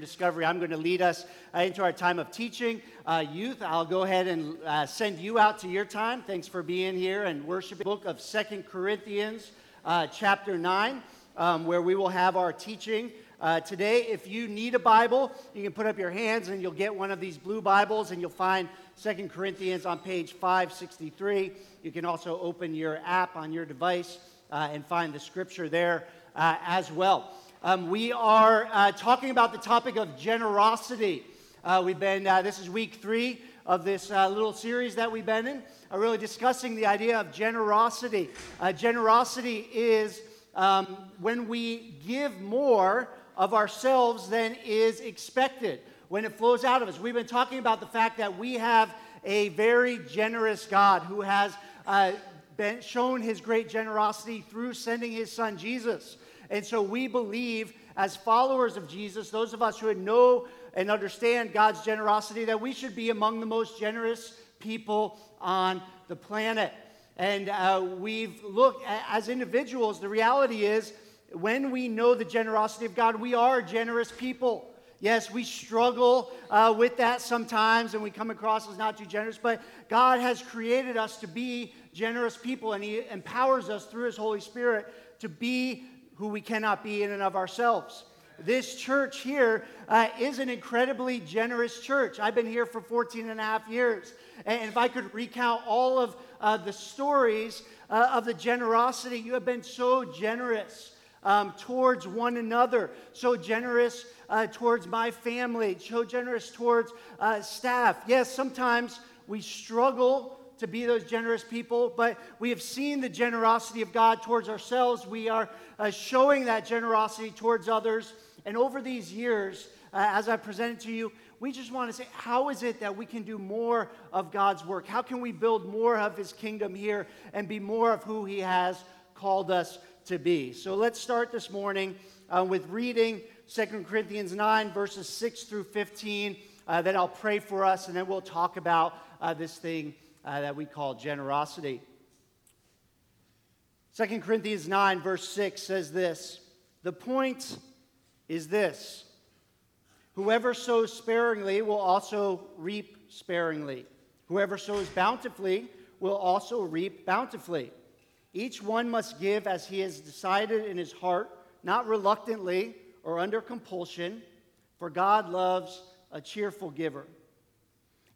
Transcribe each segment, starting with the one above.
Discovery. I'm going to lead us uh, into our time of teaching. Uh, youth, I'll go ahead and uh, send you out to your time. Thanks for being here and worshiping. Book of Second Corinthians, uh, chapter 9, um, where we will have our teaching. Uh, today, if you need a Bible, you can put up your hands and you'll get one of these blue Bibles and you'll find Second Corinthians on page 563. You can also open your app on your device and find the scripture there as well. Um, we are uh, talking about the topic of generosity. Uh, we've been, uh, this is week three of this uh, little series that we've been in, uh, really discussing the idea of generosity. Uh, generosity is um, when we give more of ourselves than is expected, when it flows out of us. We've been talking about the fact that we have a very generous God who has been shown his great generosity through sending his son Jesus. And so we believe, as followers of Jesus, those of us who know and understand God's generosity, that we should be among the most generous people on the planet. And uh, we've looked, as individuals, the reality is when we know the generosity of God, we are generous people. Yes, we struggle uh, with that sometimes and we come across as not too generous, but God has created us to be generous people and He empowers us through His Holy Spirit to be who we cannot be in and of ourselves. This church here uh, is an incredibly generous church. I've been here for 14 and a half years. And if I could recount all of uh, the stories uh, of the generosity, you have been so generous um, towards one another, so generous uh, towards my family, so generous towards uh, staff. Yes, sometimes we struggle to be those generous people, but we have seen the generosity of God towards ourselves. We are uh, showing that generosity towards others. And over these years, uh, as I presented to you, we just want to say, how is it that we can do more of God's work? How can we build more of His kingdom here and be more of who He has called us to be? So let's start this morning uh, with reading 2 Corinthians 9, verses 6 through 15. Uh, then I'll pray for us, and then we'll talk about uh, this thing uh, that we call generosity. 2 Corinthians 9, verse 6 says this The point is this whoever sows sparingly will also reap sparingly, whoever sows bountifully will also reap bountifully. Each one must give as he has decided in his heart, not reluctantly or under compulsion, for God loves a cheerful giver.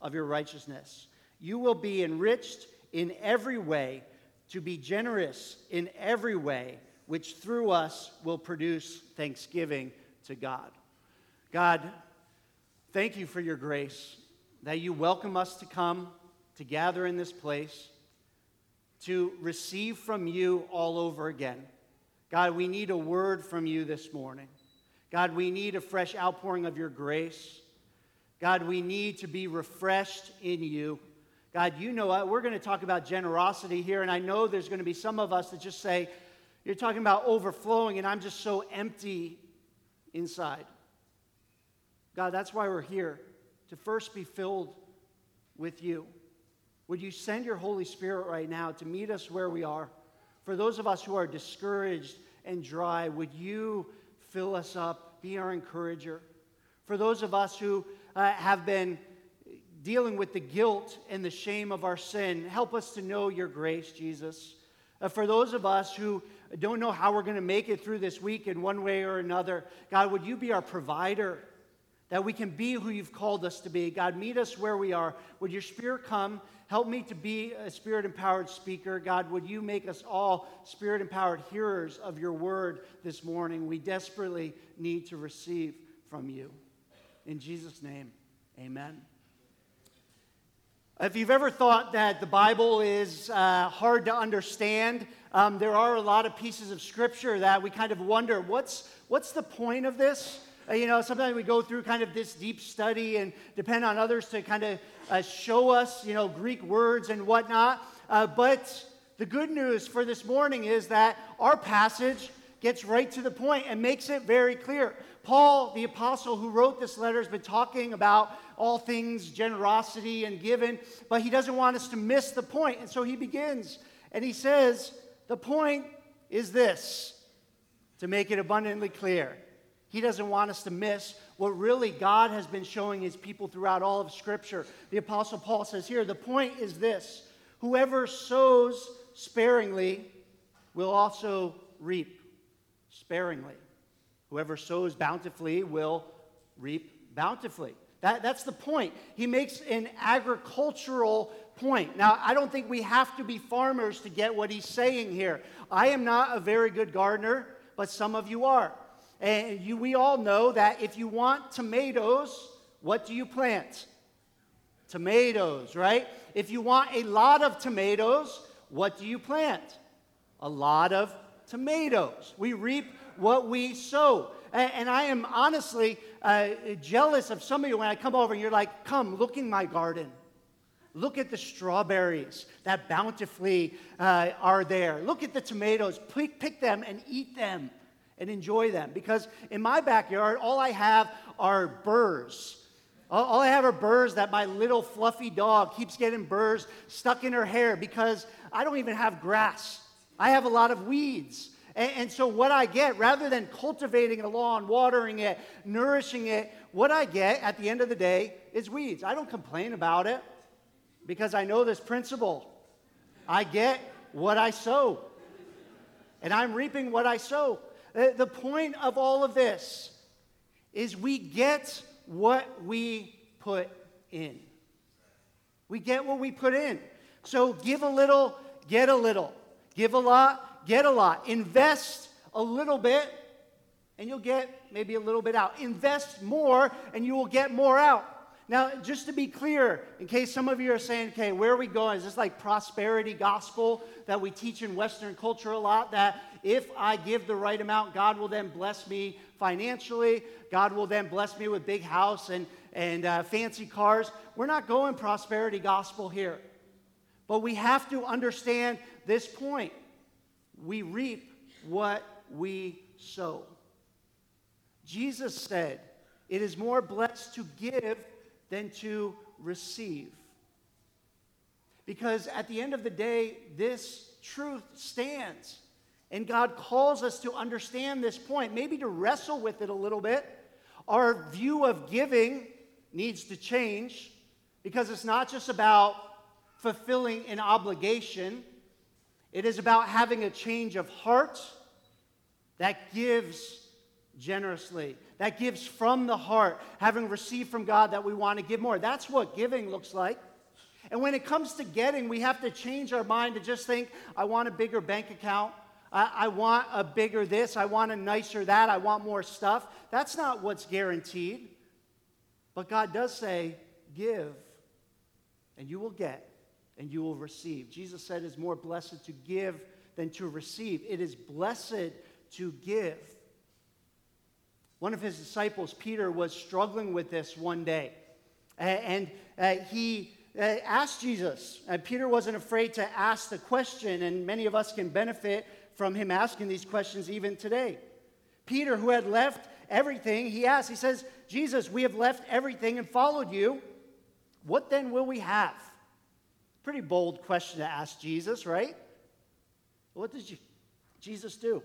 of your righteousness. You will be enriched in every way to be generous in every way, which through us will produce thanksgiving to God. God, thank you for your grace, that you welcome us to come to gather in this place, to receive from you all over again. God, we need a word from you this morning. God, we need a fresh outpouring of your grace. God, we need to be refreshed in you. God, you know what? We're going to talk about generosity here, and I know there's going to be some of us that just say, You're talking about overflowing, and I'm just so empty inside. God, that's why we're here, to first be filled with you. Would you send your Holy Spirit right now to meet us where we are? For those of us who are discouraged and dry, would you fill us up, be our encourager? For those of us who uh, have been dealing with the guilt and the shame of our sin, help us to know your grace, Jesus. Uh, for those of us who don't know how we're going to make it through this week in one way or another, God, would you be our provider? That we can be who you've called us to be. God, meet us where we are. Would your spirit come? Help me to be a spirit empowered speaker. God, would you make us all spirit empowered hearers of your word this morning? We desperately need to receive from you. In Jesus' name, amen. If you've ever thought that the Bible is uh, hard to understand, um, there are a lot of pieces of Scripture that we kind of wonder what's, what's the point of this? uh, you know, sometimes we go through kind of this deep study and depend on others to kind of uh, show us, you know, Greek words and whatnot. Uh, but the good news for this morning is that our passage gets right to the point and makes it very clear. Paul, the apostle who wrote this letter, has been talking about all things generosity and giving, but he doesn't want us to miss the point. And so he begins and he says, The point is this to make it abundantly clear. He doesn't want us to miss what really God has been showing his people throughout all of Scripture. The Apostle Paul says here the point is this whoever sows sparingly will also reap sparingly. Whoever sows bountifully will reap bountifully. That, that's the point. He makes an agricultural point. Now, I don't think we have to be farmers to get what he's saying here. I am not a very good gardener, but some of you are. And you, we all know that if you want tomatoes, what do you plant? Tomatoes, right? If you want a lot of tomatoes, what do you plant? A lot of tomatoes. We reap what we sow. And, and I am honestly uh, jealous of some of you when I come over and you're like, come, look in my garden. Look at the strawberries that bountifully uh, are there. Look at the tomatoes. Pick, pick them and eat them and enjoy them. Because in my backyard, all I have are burrs. All I have are burrs that my little fluffy dog keeps getting burrs stuck in her hair because I don't even have grass. I have a lot of weeds. And, and, so, what I get, rather than cultivating a lawn, watering it, nourishing it, what I get at the end of the day is weeds. I don't complain about it because I know this principle. I get what I sow, and I'm reaping what I sow. Uh, the point of all of this is we get what we put in. We get what we put in. So give a little, get a little. Give a lot, get a lot. Invest a little bit, and you'll get maybe a little bit out. Invest more, and you will get more out. Now, just to be clear, in case some of you are saying, okay, where are we going? Is this like prosperity gospel that we teach in Western culture a lot? That if I give the right amount, God will then bless me financially. God will then bless me with big house and, and uh, fancy cars. We're not going prosperity gospel here. But we have to understand this point. We reap what we sow. Jesus said, It is more blessed to give than to receive. Because at the end of the day, this truth stands. And God calls us to understand this point, maybe to wrestle with it a little bit. Our view of giving needs to change because it's not just about fulfilling an obligation, it is about having a change of heart that gives generously, that gives from the heart, having received from God that we want to give more. That's what giving looks like. And when it comes to getting, we have to change our mind to just think, I want a bigger bank account. I, I, want a bigger this. I want a nicer that. I want more stuff. That's not what's guaranteed. But God does say, give, and you will get, and you will receive. Jesus said it's more blessed to give than to receive. It is blessed to give. One of his disciples, Peter, was struggling with this one day. And uh, he uh, asked Jesus. And Peter wasn't afraid to ask the question, and many of us can benefit from him asking these questions even today. Peter, who had left everything, he asked, he says, Jesus, we have left everything and followed you. What then will we have? Pretty bold question to ask Jesus, right? What does Jesus do?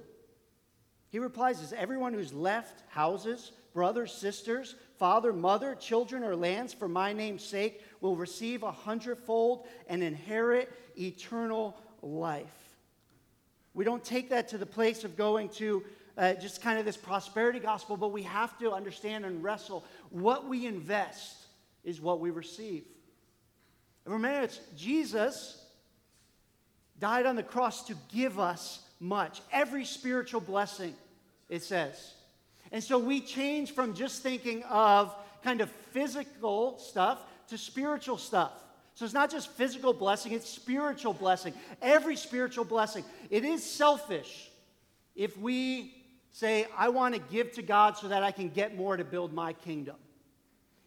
He replies, Is everyone who's left houses, brothers, sisters, father, mother, children, or lands for my name's sake will receive a hundredfold and inherit eternal life. We don't take that to the place of going to uh, just kind of this prosperity gospel, but we have to understand and wrestle what we invest is what we receive. Remember, it's Jesus died on the cross to give us much. Every spiritual blessing, it says. And so we change from just thinking of kind of physical stuff to spiritual stuff. So it's not just physical blessing, it's spiritual blessing. Every spiritual blessing. It is selfish if we say, I want to give to God so that I can get more to build my kingdom.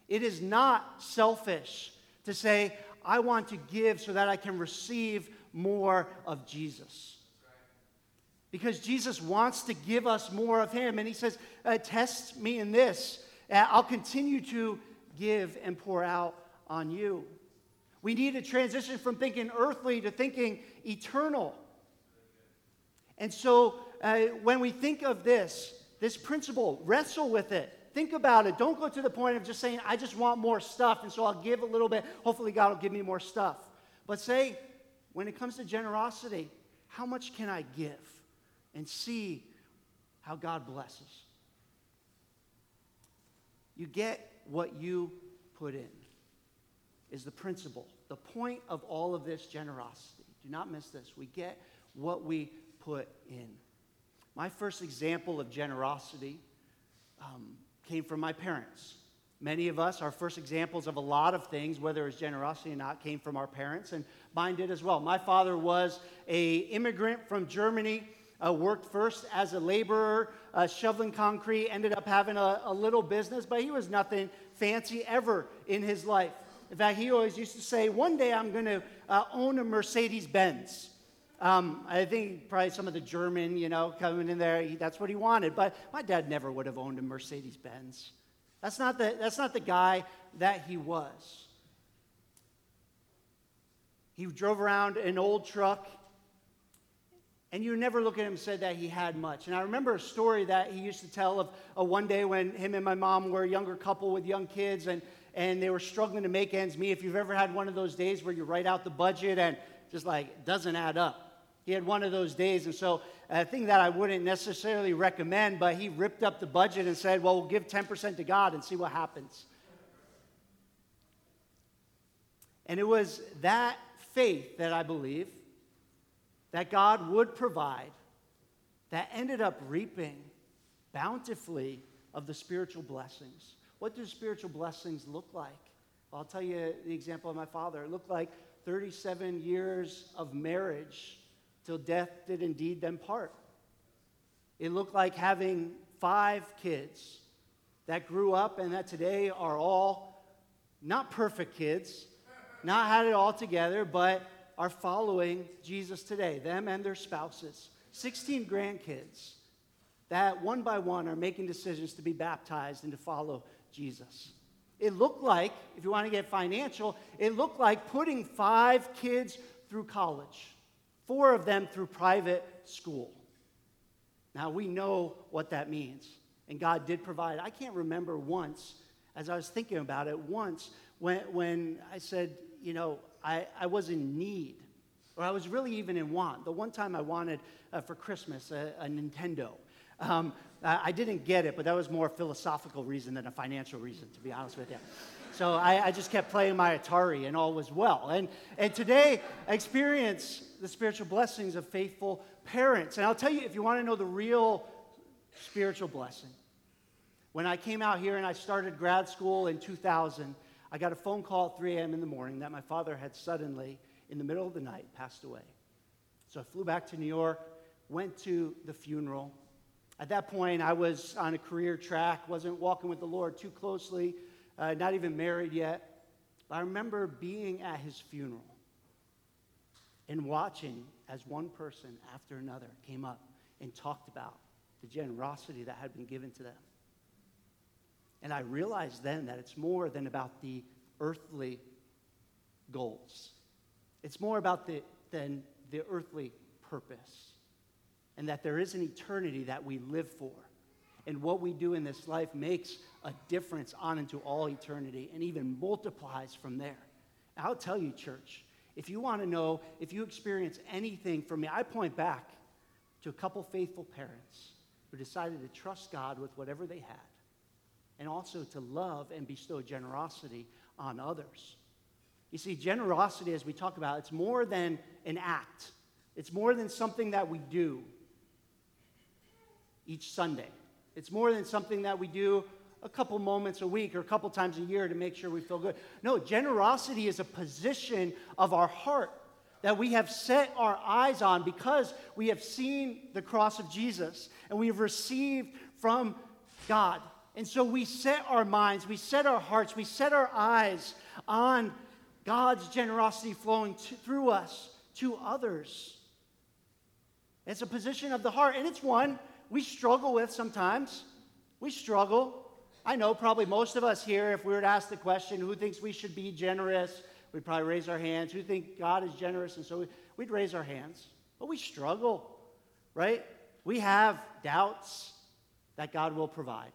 It is not selfish to say, I want to give so that I can receive more of Jesus. Because Jesus wants to give us more of Him. And He says, uh, Test me in this. Uh, I'll continue to give and pour out on you. We need to transition from thinking earthly to thinking eternal. And so uh, when we think of this, this principle, wrestle with it. Think about it. Don't go to the point of just saying, I just want more stuff, and so I'll give a little bit. Hopefully, God will give me more stuff. But say, when it comes to generosity, how much can I give? And see how God blesses. You get what you put in, is the principle. The point of all of this generosity. Do not miss this. We get what we put in. My first example of generosity um, came from my parents. Many of us, our first examples of a lot of things, whether it's generosity or not, came from our parents, and mine did as well. My father was a immigrant from Germany, uh, worked first as a laborer, uh, shoveling concrete, ended up having a, a little business, but he was nothing fancy ever in his life. In fact, he always used to say, One day I'm going to uh, own a Mercedes Benz. Um, I think probably some of the German, you know, coming in there, he, that's what he wanted. But my dad never would have owned a Mercedes Benz. That's not the, that's not the guy that he was. He drove around an old truck, and you never look at him and said that he had much. And I remember a story that he used to tell of, one day when him and my mom were a younger couple with young kids, and, and they were struggling to make ends meet. If you've ever had one of those days where you write out the budget and just like doesn't add up. He had one of those days, and so a thing that I wouldn't necessarily recommend, but he ripped up the budget and said, Well, we'll give 10% to God and see what happens. And it was that faith that I believe that God would provide that ended up reaping bountifully of the spiritual blessings. What do spiritual blessings look like? Well, I'll tell you the example of my father. It looked like 37 years of marriage till death did indeed them part. It looked like having five kids that grew up and that today are all not perfect kids, not had it all together, but are following Jesus today, them and their spouses. 16 grandkids that one by one are making decisions to be baptized and to follow Jesus. It looked like, if you want to get financial, it looked like putting five kids through college four of them through private school. Now we know what that means. And God did provide. I can't remember once, as I was thinking about it, once when, when I said, you know, I, I was in need, or I was really even in want. The one time I wanted uh, for Christmas a, a Nintendo. Um, I, didn't get it, but that was more a philosophical reason than a financial reason, to be honest with you. So I, I, just kept playing my Atari and all was well. And, and today, experience the spiritual blessings of faithful parents. And I'll tell you, if you want to know the real spiritual blessing, when I came out here and I started grad school in 2000, I got a phone call at 3 a.m. in the morning that my father had suddenly, in the middle of the night, passed away. So I flew back to New York, went to the funeral. At that point, I was on a career track, wasn't walking with the Lord too closely uh, not even married yet. But I remember being at his funeral and watching as one person after another came up and talked about the generosity that had been given to them. And I realized then that it's more than about the earthly goals. It's more about the, than the earthly purpose. And that there is an eternity that we live for. And what we do in this life makes a difference on into all eternity and even multiplies from there. I'll tell you, church, if you want to know, if you experience anything from me, I point back to a couple faithful parents who decided to trust God with whatever they had and also to love and bestow generosity on others. You see, generosity, as we talk about, it's more than an act, it's more than something that we do each Sunday. It's more than something that we do a couple moments a week or a couple times a year to make sure we feel good. No, generosity is a position of our heart that we have set our eyes on because we have seen the cross of Jesus and we have received from God. And so we set our minds, we set our hearts, we set our eyes on God's generosity flowing to, through us to others. It's a position of the heart, and it's one we struggle with sometimes. We struggle. I know probably most of us here, if we were to ask the question, who thinks we should be generous, we'd probably raise our hands. Who think God is generous? And so we'd raise our hands. But we struggle, right? We have doubts that God will provide.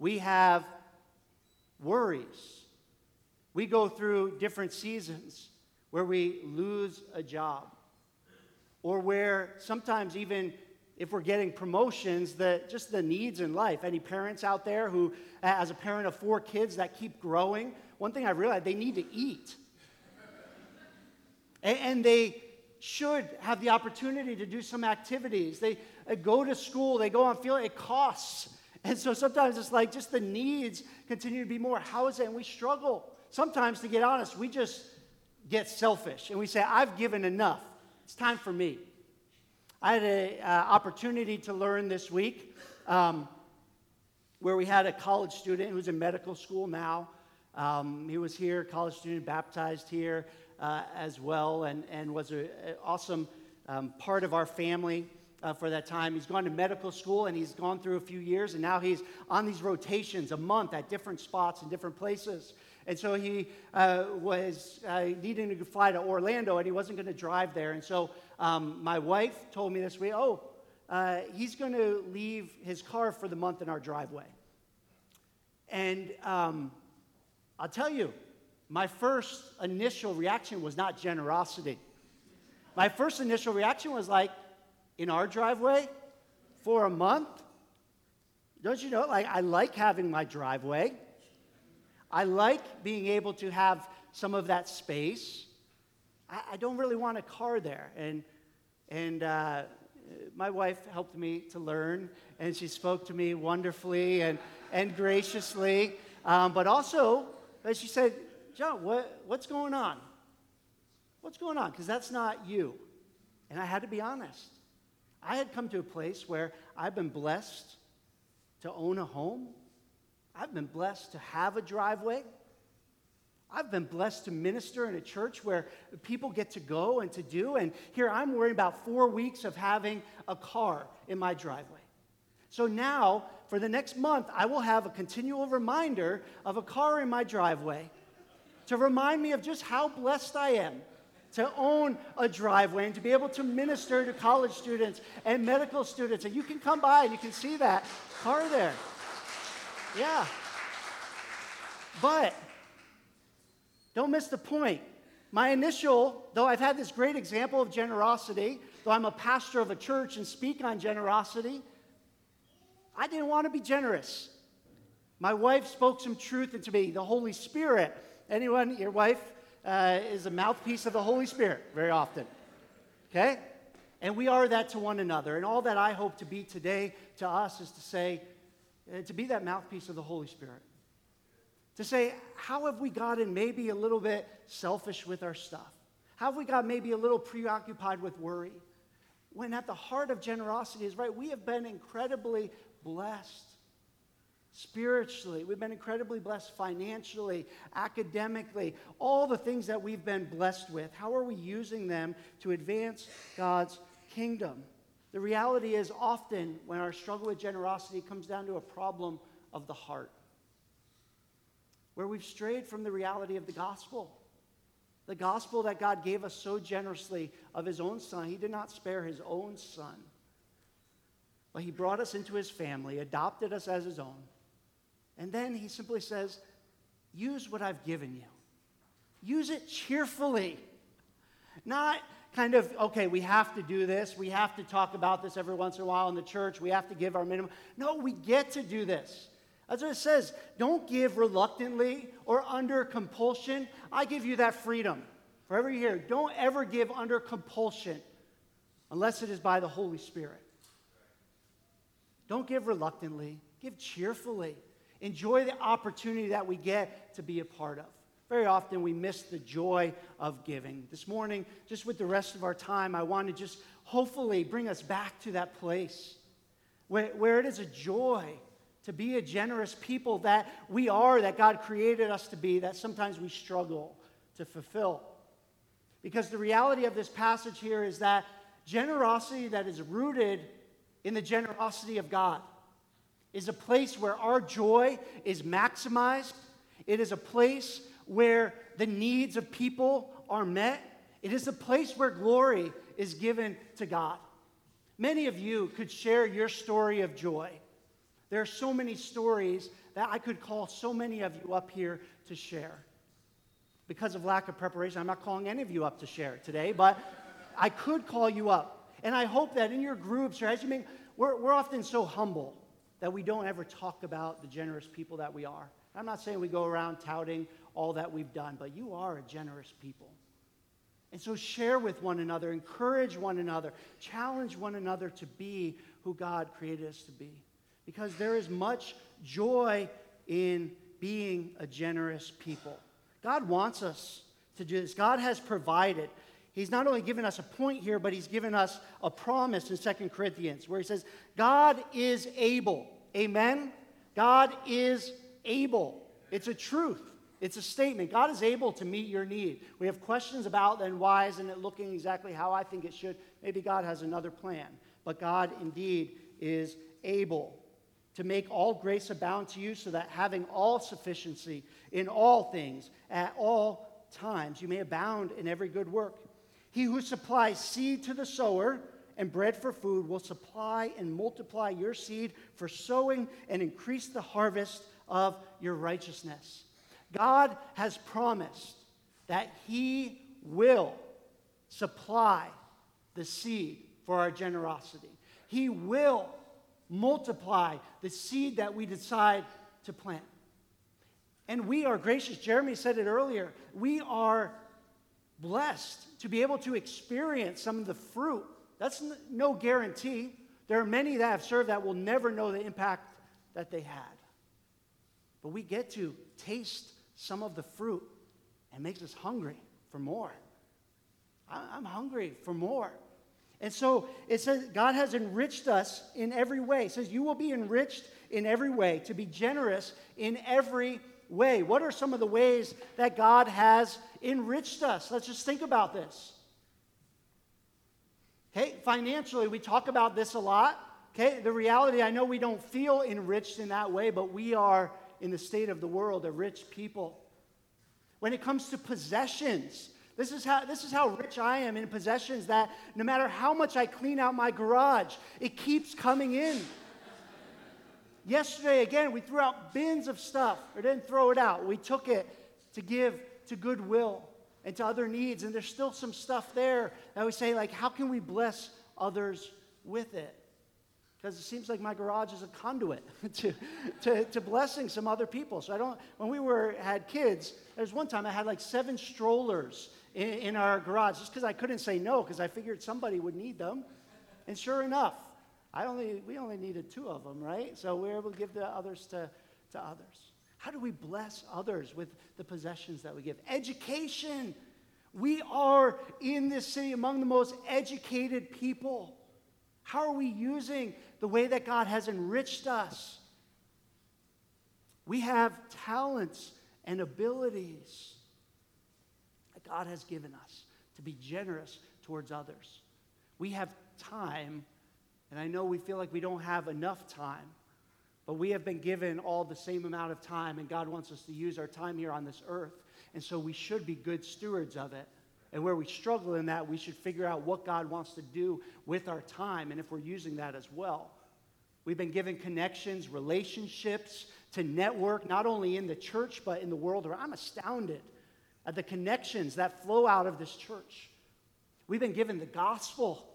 We have worries. We go through different seasons where we lose a job, or where sometimes even if we're getting promotions, that just the needs in life. Any parents out there who, as a parent of four kids that keep growing, one thing I realized they need to eat. and, and they should have the opportunity to do some activities. They uh, go to school, they go on field, it costs. And so sometimes it's like just the needs continue to be more. How is it? And we struggle. Sometimes, to get honest, we just get selfish and we say, I've given enough. It's time for me. I had an uh, opportunity to learn this week um, where we had a college student who's in medical school now. Um, he was here, college student, baptized here uh, as well, and, and was an awesome um, part of our family uh, for that time. He's gone to medical school and he's gone through a few years, and now he's on these rotations a month at different spots in different places. And so he uh, was uh, needing to fly to Orlando, and he wasn't going to drive there. And so um, my wife told me this week, oh, uh, he's going to leave his car for the month in our driveway. And um, I'll tell you, my first initial reaction was not generosity. My first initial reaction was like, in our driveway for a month? Don't you know? Like, I like having my driveway. I like being able to have some of that space. I, I don't really want a car there. And, and uh, my wife helped me to learn, and she spoke to me wonderfully and, and graciously. Um, but also, she said, John, what, what's going on? What's going on? Because that's not you. And I had to be honest. I had come to a place where I've been blessed to own a home. I've been blessed to have a driveway. I've been blessed to minister in a church where people get to go and to do. And here I'm worrying about four weeks of having a car in my driveway. So now, for the next month, I will have a continual reminder of a car in my driveway to remind me of just how blessed I am to own a driveway and to be able to minister to college students and medical students. And you can come by and you can see that car there. Yeah. But don't miss the point. My initial, though I've had this great example of generosity, though I'm a pastor of a church and speak on generosity, I didn't want to be generous. My wife spoke some truth into me, the Holy Spirit. Anyone, your wife uh, is a mouthpiece of the Holy Spirit very often. Okay? And we are that to one another. And all that I hope to be today to us is to say, uh, to be that mouthpiece of the Holy Spirit. To say, how have we gotten maybe a little bit selfish with our stuff? How have we got maybe a little preoccupied with worry? When at the heart of generosity is right, we have been incredibly blessed spiritually. We've been incredibly blessed financially, academically, all the things that we've been blessed with. How are we using them to advance God's kingdom? The reality is, often when our struggle with generosity comes down to a problem of the heart, where we've strayed from the reality of the gospel. The gospel that God gave us so generously of his own son. He did not spare his own son, but he brought us into his family, adopted us as his own and then he simply says, use what I've given you. Use it cheerfully. Not kind of, okay, we have to do this. We have to talk about this every once in a while in the church. We have to give our minimum. No, we get to do this. That's what it says. Don't give reluctantly or under compulsion. I give you that freedom. Forever you hear, don't ever give under compulsion unless it is by the Holy Spirit. Don't give reluctantly, give cheerfully. Enjoy the opportunity that we get to be a part of. Very often we miss the joy of giving. This morning, just with the rest of our time, I want to just hopefully bring us back to that place where, where it is a joy to be a generous people that we are, that God created us to be, that sometimes we struggle to fulfill. Because the reality of this passage here is that generosity that is rooted in the generosity of God is a place where our joy is maximized. It is a place where the needs of people are met. It is a place where glory is given to God. Many of you could share your story of joy. There are so many stories that I could call so many of you up here to share. Because of lack of preparation, I'm not calling any of you up to share today, but I could call you up. And I hope that in your groups or as you make, we're, we're often so humble that we don't ever talk about the generous people that we are. I'm not saying we go around touting all that we've done, but you are a generous people. And so share with one another, encourage one another, challenge one another to be who God created us to be. Because there is much joy in being a generous people. God wants us to do this. God has provided. He's not only given us a point here, but He's given us a promise in Second Corinthians where He says, God is able. Amen? God is able. It's a truth. It's a statement. God is able to meet your need. We have questions about then why isn't it looking exactly how I think it should? Maybe God has another plan. But God indeed is able to make all grace abound to you so that having all sufficiency in all things at all times you may abound in every good work. He who supplies seed to the sower and bread for food will supply and multiply your seed for sowing and increase the harvest of your righteousness. God has promised that He will supply the seed for our generosity. He will multiply the seed that we decide to plant. And we are gracious. Jeremy said it earlier. We are blessed to be able to experience some of the fruit. That's no guarantee. There are many that have served that will never know the impact that they had. But we get to taste some of the fruit and makes us hungry for more. I'm hungry for more. And so it says God has enriched us in every way. It says you will be enriched in every way, to be generous in every way. What are some of the ways that God has enriched us? Let's just think about this. Okay, financially, we talk about this a lot. Okay, the reality, I know we don't feel enriched in that way, but we are in the state of the world, a rich people. When it comes to possessions, this is, how, this is how rich I am in possessions that no matter how much I clean out my garage, it keeps coming in. Yesterday, again, we threw out bins of stuff, or didn't throw it out. We took it to give to Goodwill and to other needs, and there's still some stuff there that we say, like, how can we bless others with it? Because it seems like my garage is a conduit to, to, to, blessing some other people. So I don't, when we were, had kids, there was one time I had like seven strollers in, in our garage just because I couldn't say no because I figured somebody would need them. And sure enough, I only, we only needed two of them, right? So we were able to give the others to, to others. How do we bless others with the possessions that we give? Education. We are in this city among the most educated people. How are we using the way that God has enriched us? We have talents and abilities that God has given us to be generous towards others. We have time, and I know we feel like we don't have enough time, but we have been given all the same amount of time, and God wants us to use our time here on this earth. And so we should be good stewards of it. And where we struggle in that, we should figure out what God wants to do with our time and if we're using that as well. We've been given connections, relationships to network, not only in the church, but in the world. I'm astounded at the connections that flow out of this church. We've been given the gospel,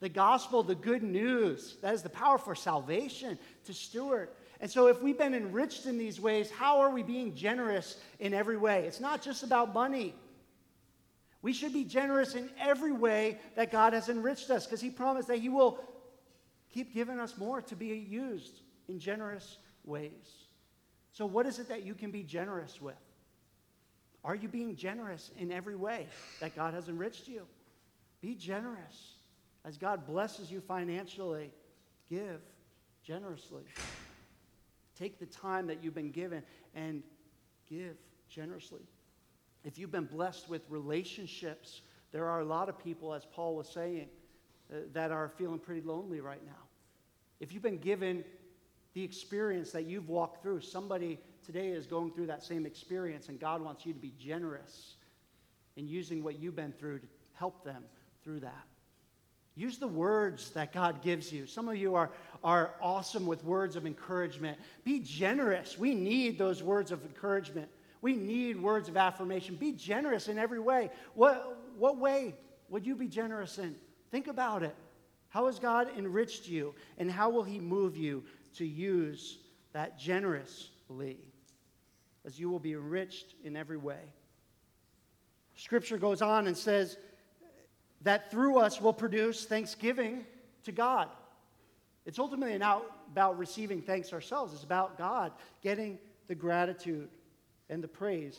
the gospel, the good news. That is the power for salvation to steward. And so, if we've been enriched in these ways, how are we being generous in every way? It's not just about money. We should be generous in every way that God has enriched us because He promised that He will keep giving us more to be used in generous ways. So, what is it that you can be generous with? Are you being generous in every way that God has enriched you? Be generous. As God blesses you financially, give generously. Take the time that you've been given and give generously. If you've been blessed with relationships, there are a lot of people, as Paul was saying, uh, that are feeling pretty lonely right now. If you've been given the experience that you've walked through, somebody today is going through that same experience, and God wants you to be generous in using what you've been through to help them through that. Use the words that God gives you. Some of you are, are awesome with words of encouragement. Be generous. We need those words of encouragement. We need words of affirmation. Be generous in every way. What, what way would you be generous in? Think about it. How has God enriched you, and how will He move you to use that generously? As you will be enriched in every way. Scripture goes on and says, that through us will produce thanksgiving to God. It's ultimately not about receiving thanks ourselves, it's about God getting the gratitude and the praise.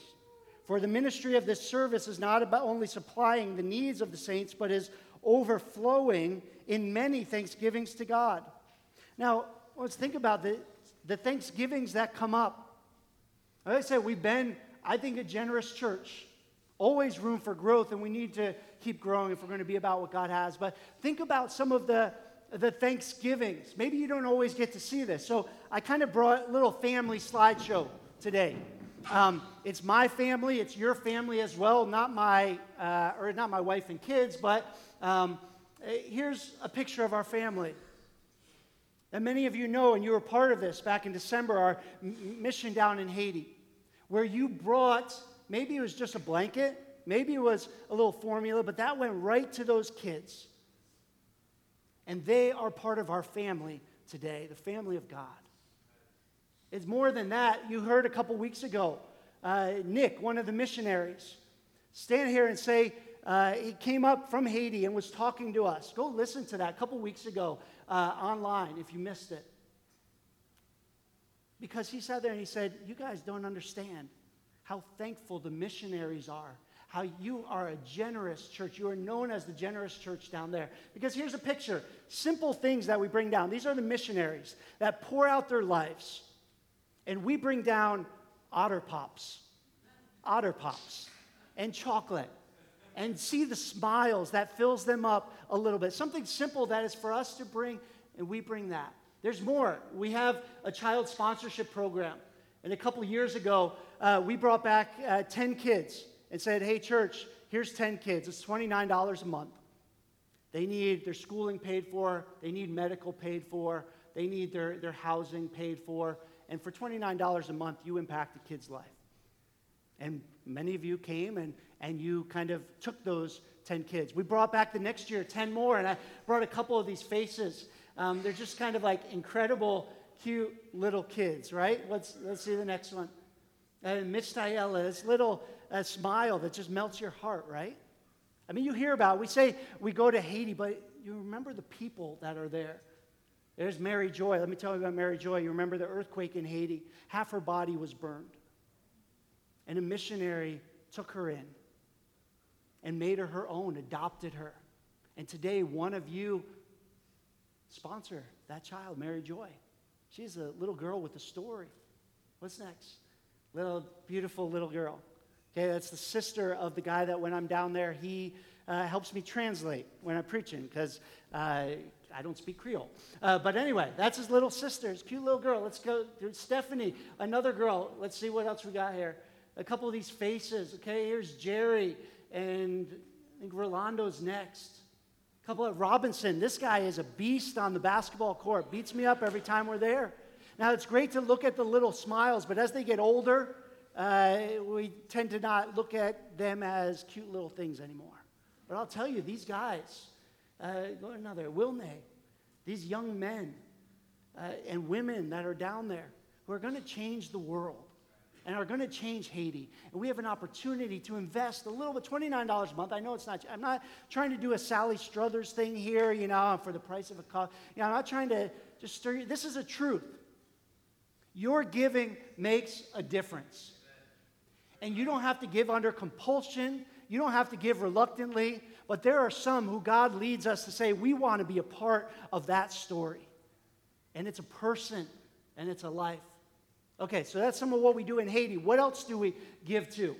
For the ministry of this service is not about only supplying the needs of the saints, but is overflowing in many thanksgivings to God. Now, let's think about the, the thanksgivings that come up. Like I said, we've been, I think, a generous church. Always room for growth, and we need to keep growing if we're going to be about what God has. But think about some of the, the Thanksgivings. Maybe you don't always get to see this. So I kind of brought a little family slideshow today. Um, it's my family, it's your family as well, not my, uh, or not my wife and kids, but um, here's a picture of our family. And many of you know, and you were part of this back in December, our mission down in Haiti, where you brought Maybe it was just a blanket. Maybe it was a little formula, but that went right to those kids. And they are part of our family today, the family of God. It's more than that. You heard a couple weeks ago, uh, Nick, one of the missionaries, stand here and say, uh, he came up from Haiti and was talking to us. Go listen to that a couple weeks ago uh, online if you missed it. Because he sat there and he said, You guys don't understand how thankful the missionaries are, how you are a generous church. You are known as the generous church down there. Because here's a picture simple things that we bring down. These are the missionaries that pour out their lives. And we bring down otter pops, otter pops, and chocolate. And see the smiles that fills them up a little bit. Something simple that is for us to bring, and we bring that. There's more. We have a child sponsorship program. And a couple years ago, uh, we brought back uh, 10 kids and said, hey, church, here's 10 kids. It's $29 a month. They need their schooling paid for, they need medical paid for, they need their, their housing paid for. And for $29 a month, you impact a kid's life. And many of you came and, and you kind of took those 10 kids. We brought back the next year 10 more, and I brought a couple of these faces. Um, they're just kind of like incredible, cute little kids, right? Let's, let's see the next one. And Mitch Tiella, this little uh, smile that just melts your heart, right? I mean, you hear about, we say we go to Haiti, but you remember the people that are there. There's Mary Joy. Let me tell you about Mary Joy. You remember the earthquake in Haiti? Half her body was burned. And a missionary took her in and made her her own, adopted her. And today, one of you sponsor that child, Mary Joy. She's a little girl with a story. What's next? little beautiful little girl. Okay, that's the sister of the guy that when I'm down there, he uh, helps me translate when I'm preaching because uh, I don't speak Creole. Uh, but anyway, that's his little sister, his cute little girl. Let's go to Stephanie, another girl. Let's see what else we got here. A couple of these faces. Okay, here's Jerry, and I think Rolando's next. A couple of Robinson. This guy is a beast on the basketball court. Beats me up every time we're there. Now, it's great to look at the little smiles, but as they get older, uh, we tend to not look at them as cute little things anymore. But I'll tell you, these guys, uh, go another, Wilnay, these young men uh, and women that are down there who are going to change the world and are going to change Haiti. And we have an opportunity to invest a little bit, $29 a month. I know it's not, I'm not trying to do a Sally Struthers thing here, you know, for the price of a cup. You know, I'm not trying to just stir you. This is a truth. Your giving makes a difference. And you don't have to give under compulsion, you don't have to give reluctantly, but there are some who God leads us to say, we want to be a part of that story. And it's a person and it's a life. Okay, so that's some of what we do in Haiti. What else do we give to?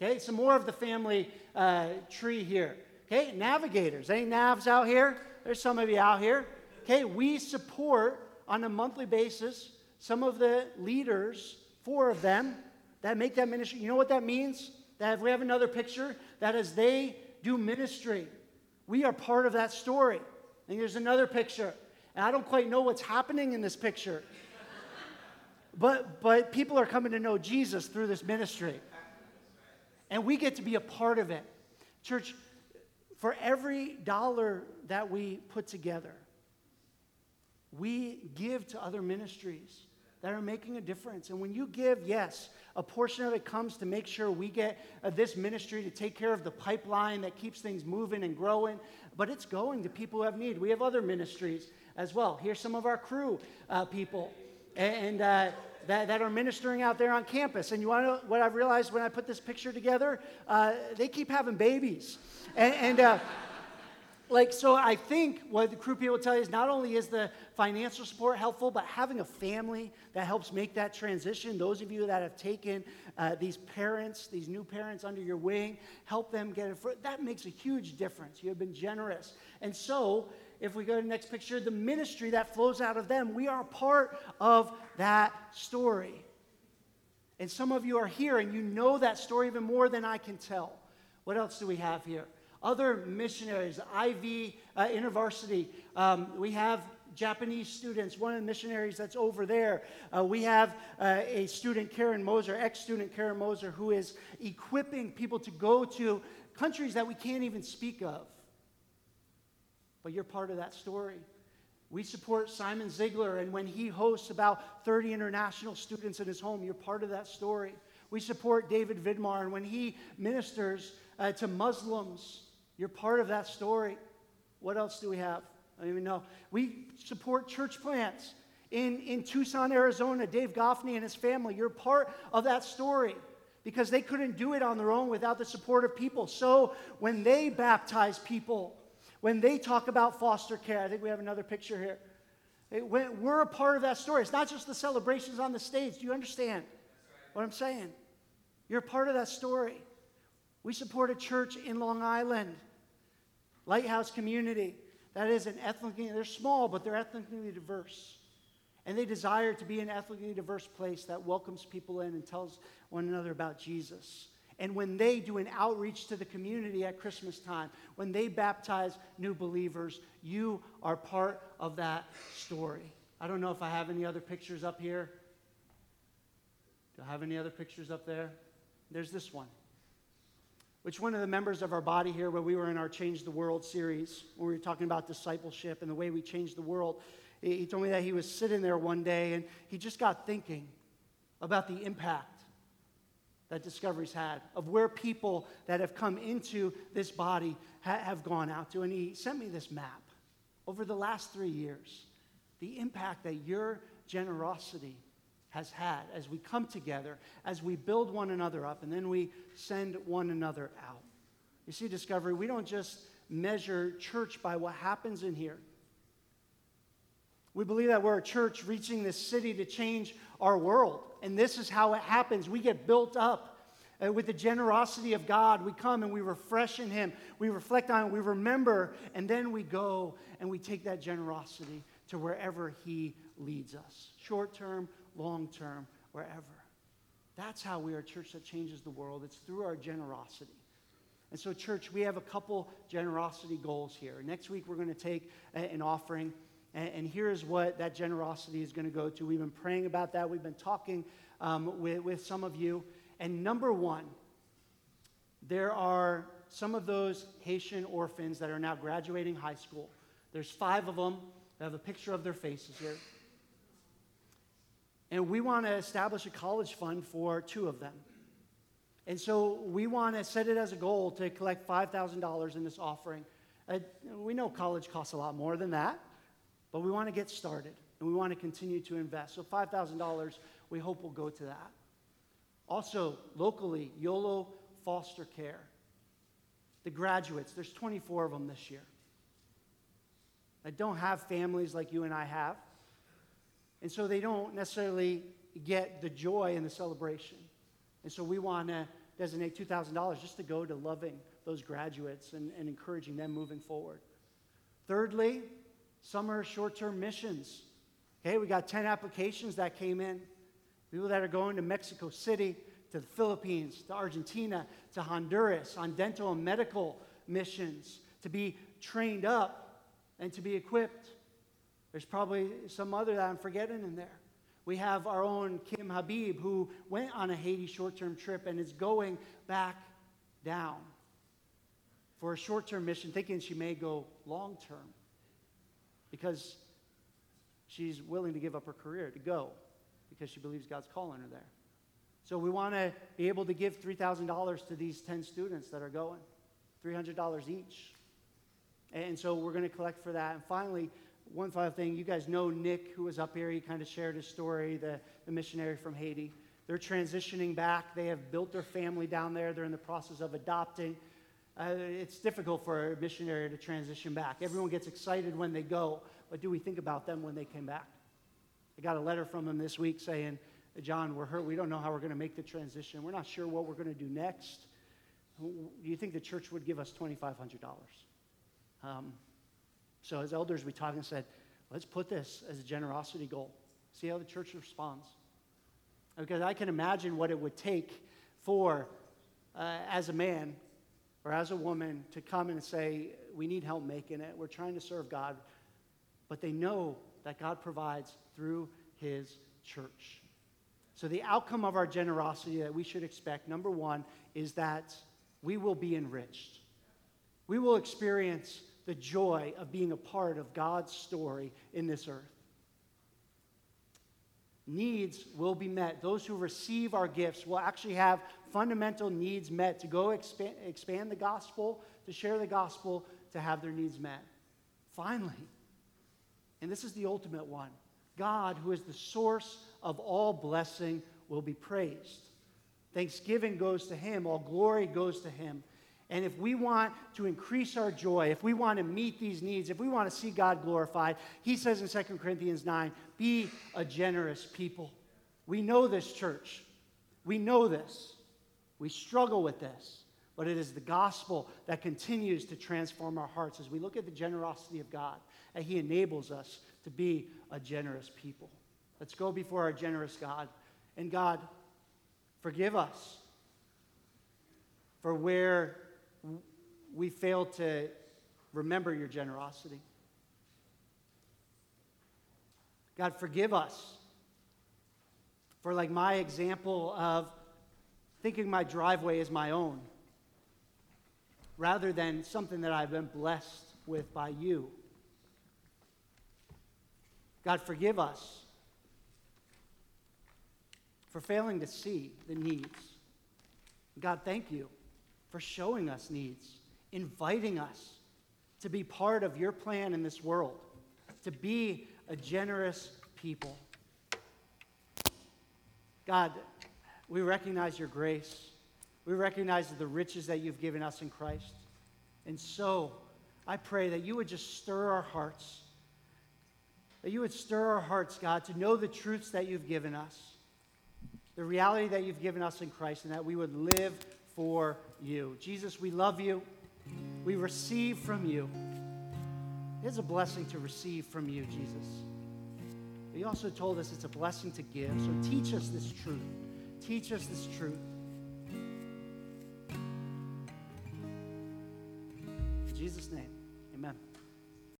Okay, some more of the family uh, tree here. Okay, navigators. Any navs out here? There's some of you out here. Okay, we support on a monthly basis some of the leaders, four of them, that make that ministry. You know what that means? That if we have another picture, that as they do ministry, we are part of that story. And there's another picture. And I don't quite know what's happening in this picture. but, but people are coming to know Jesus through this ministry. And we get to be a part of it. Church, for every dollar that we put together, we give to other ministries that are making a difference. And when you give, yes, a portion of it comes to make sure we get uh, this ministry to take care of the pipeline that keeps things moving and growing, but it's going to people who have need. We have other ministries as well. Here's some of our crew uh, people. And, uh, that, that, are ministering out there on campus. And you want to know what I've realized when I put this picture together? Uh, they keep having babies. And, and uh, like, so I think what the crew people tell you is not only is the financial support helpful, but having a family that helps make that transition. Those of you that have taken uh, these parents, these new parents under your wing, help them get it. For, that makes a huge difference. You have been generous. And so, if we go to the next picture, the ministry that flows out of them, we are part of that story. And some of you are here and you know that story even more than I can tell. What else do we have here? Other missionaries, IV uh. Um, we have Japanese students, one of the missionaries that's over there. Uh, we have uh, a student, Karen Moser, ex student Karen Moser, who is equipping people to go to countries that we can't even speak of. But you're part of that story. We support Simon Ziegler, and when he hosts about 30 international students in his home, you're part of that story. We support David Vidmar, and when he ministers uh, to Muslims you're part of that story. What else do we have? I don't even know. We support church plants in, in Tucson, Arizona. Dave Goffney and his family, you're part of that story because they couldn't do it on their own without the support of people. So when they baptize people, when they talk about foster care, I think we have another picture here. It, we're a part of that story. It's not just the celebrations on the stage. Do you understand what I'm saying? You're a part of that story. We support a church in Long Island Lighthouse community that is an ethnically, they're small, but they're ethnically diverse. And they desire to be an ethnically diverse place that welcomes people in and tells one another about Jesus. And when they do an outreach to the community at Christmas time, when they baptize new believers, you are part of that story. I don't know if I have any other pictures up here. Do I have any other pictures up there? There's this one which one of the members of our body here, when we were in our Change the World series, when we were talking about discipleship and the way we change the world, he told me that he was sitting there one day and he just got thinking about the impact that Discovery's had, of where people that have come into this body ha- have gone out to. And he sent me this map over the last three years, the impact that your generosity has had as we come together, as we build one another up, and then we send one another out. You see, Discovery, we don't just measure church by what happens in here. We believe that we're a church reaching this city to change our world. And this is how it happens. We get built up uh, with the generosity of God. We come and we refresh in Him. We reflect on it. We remember. And then we go and we take that generosity to wherever He leads us short term, long term, wherever. That's how we are a church that changes the world. It's through our generosity. And so, church, we have a couple generosity goals here. Next week, we're going to take an offering, and here's what that generosity is going to go to. We've been praying about that, we've been talking um, with, with some of you. And number one, there are some of those Haitian orphans that are now graduating high school. There's five of them. I have a picture of their faces here. And we want to establish a college fund for two of them. And so we want to set it as a goal to collect $5,000 in this offering. Uh, we know college costs a lot more than that, but we want to get started and we want to continue to invest. So $5,000 we hope will go to that. Also, locally, YOLO Foster Care. The graduates, there's 24 of them this year. That don't have families like you and I have. And so they don't necessarily get the joy and the celebration. And so we want to designate $2,000 just to go to loving those graduates and, and encouraging them moving forward. Thirdly, summer short term missions. Okay, we got 10 applications that came in. People that are going to Mexico City, to the Philippines, to Argentina, to Honduras on dental and medical missions to be trained up and to be equipped. There's probably some other that I'm forgetting in there. We have our own Kim Habib who went on a Haiti short term trip and is going back down for a short term mission, thinking she may go long term because she's willing to give up her career to go because she believes God's calling her there. So we want to be able to give $3,000 to these 10 students that are going, $300 each. And so we're going to collect for that. And finally, one final thing you guys know Nick, who was up here, he kind of shared his story, the, the missionary from Haiti. They're transitioning back. They have built their family down there. They're in the process of adopting. Uh, it's difficult for a missionary to transition back. Everyone gets excited when they go, but do we think about them when they came back? I got a letter from them this week saying, John, we're hurt. We don't know how we're going to make the transition. We're not sure what we're going to do next. Do you think the church would give us $2,500? Um, so, as elders, we talked and said, let's put this as a generosity goal. See how the church responds. Because I can imagine what it would take for, uh, as a man or as a woman, to come and say, We need help making it. We're trying to serve God. But they know that God provides through his church. So, the outcome of our generosity that we should expect, number one, is that we will be enriched. We will experience the joy of being a part of God's story in this earth. Needs will be met. Those who receive our gifts will actually have fundamental needs met to go expand, expand the gospel, to share the gospel, to have their needs met. Finally, and this is the ultimate one God, who is the source of all blessing, will be praised. Thanksgiving goes to Him, all glory goes to Him. And if we want to increase our joy, if we want to meet these needs, if we want to see God glorified, He says in 2 Corinthians 9, be a generous people. We know this, church. We know this. We struggle with this. But it is the gospel that continues to transform our hearts as we look at the generosity of God, and He enables us to be a generous people. Let's go before our generous God. And God, forgive us for where we fail to remember your generosity. God, forgive us for, like, my example of thinking my driveway is my own rather than something that I've been blessed with by you. God, forgive us for failing to see the needs. God, thank you for showing us needs, inviting us to be part of your plan in this world, to be a generous people. God, we recognize your grace. We recognize the riches that you've given us in Christ. And so, I pray that you would just stir our hearts that you would stir our hearts, God, to know the truths that you've given us, the reality that you've given us in Christ, and that we would live for you. Jesus, we love you. We receive from you. It is a blessing to receive from you, Jesus. But you also told us it's a blessing to give. So teach us this truth. Teach us this truth. In Jesus' name, amen.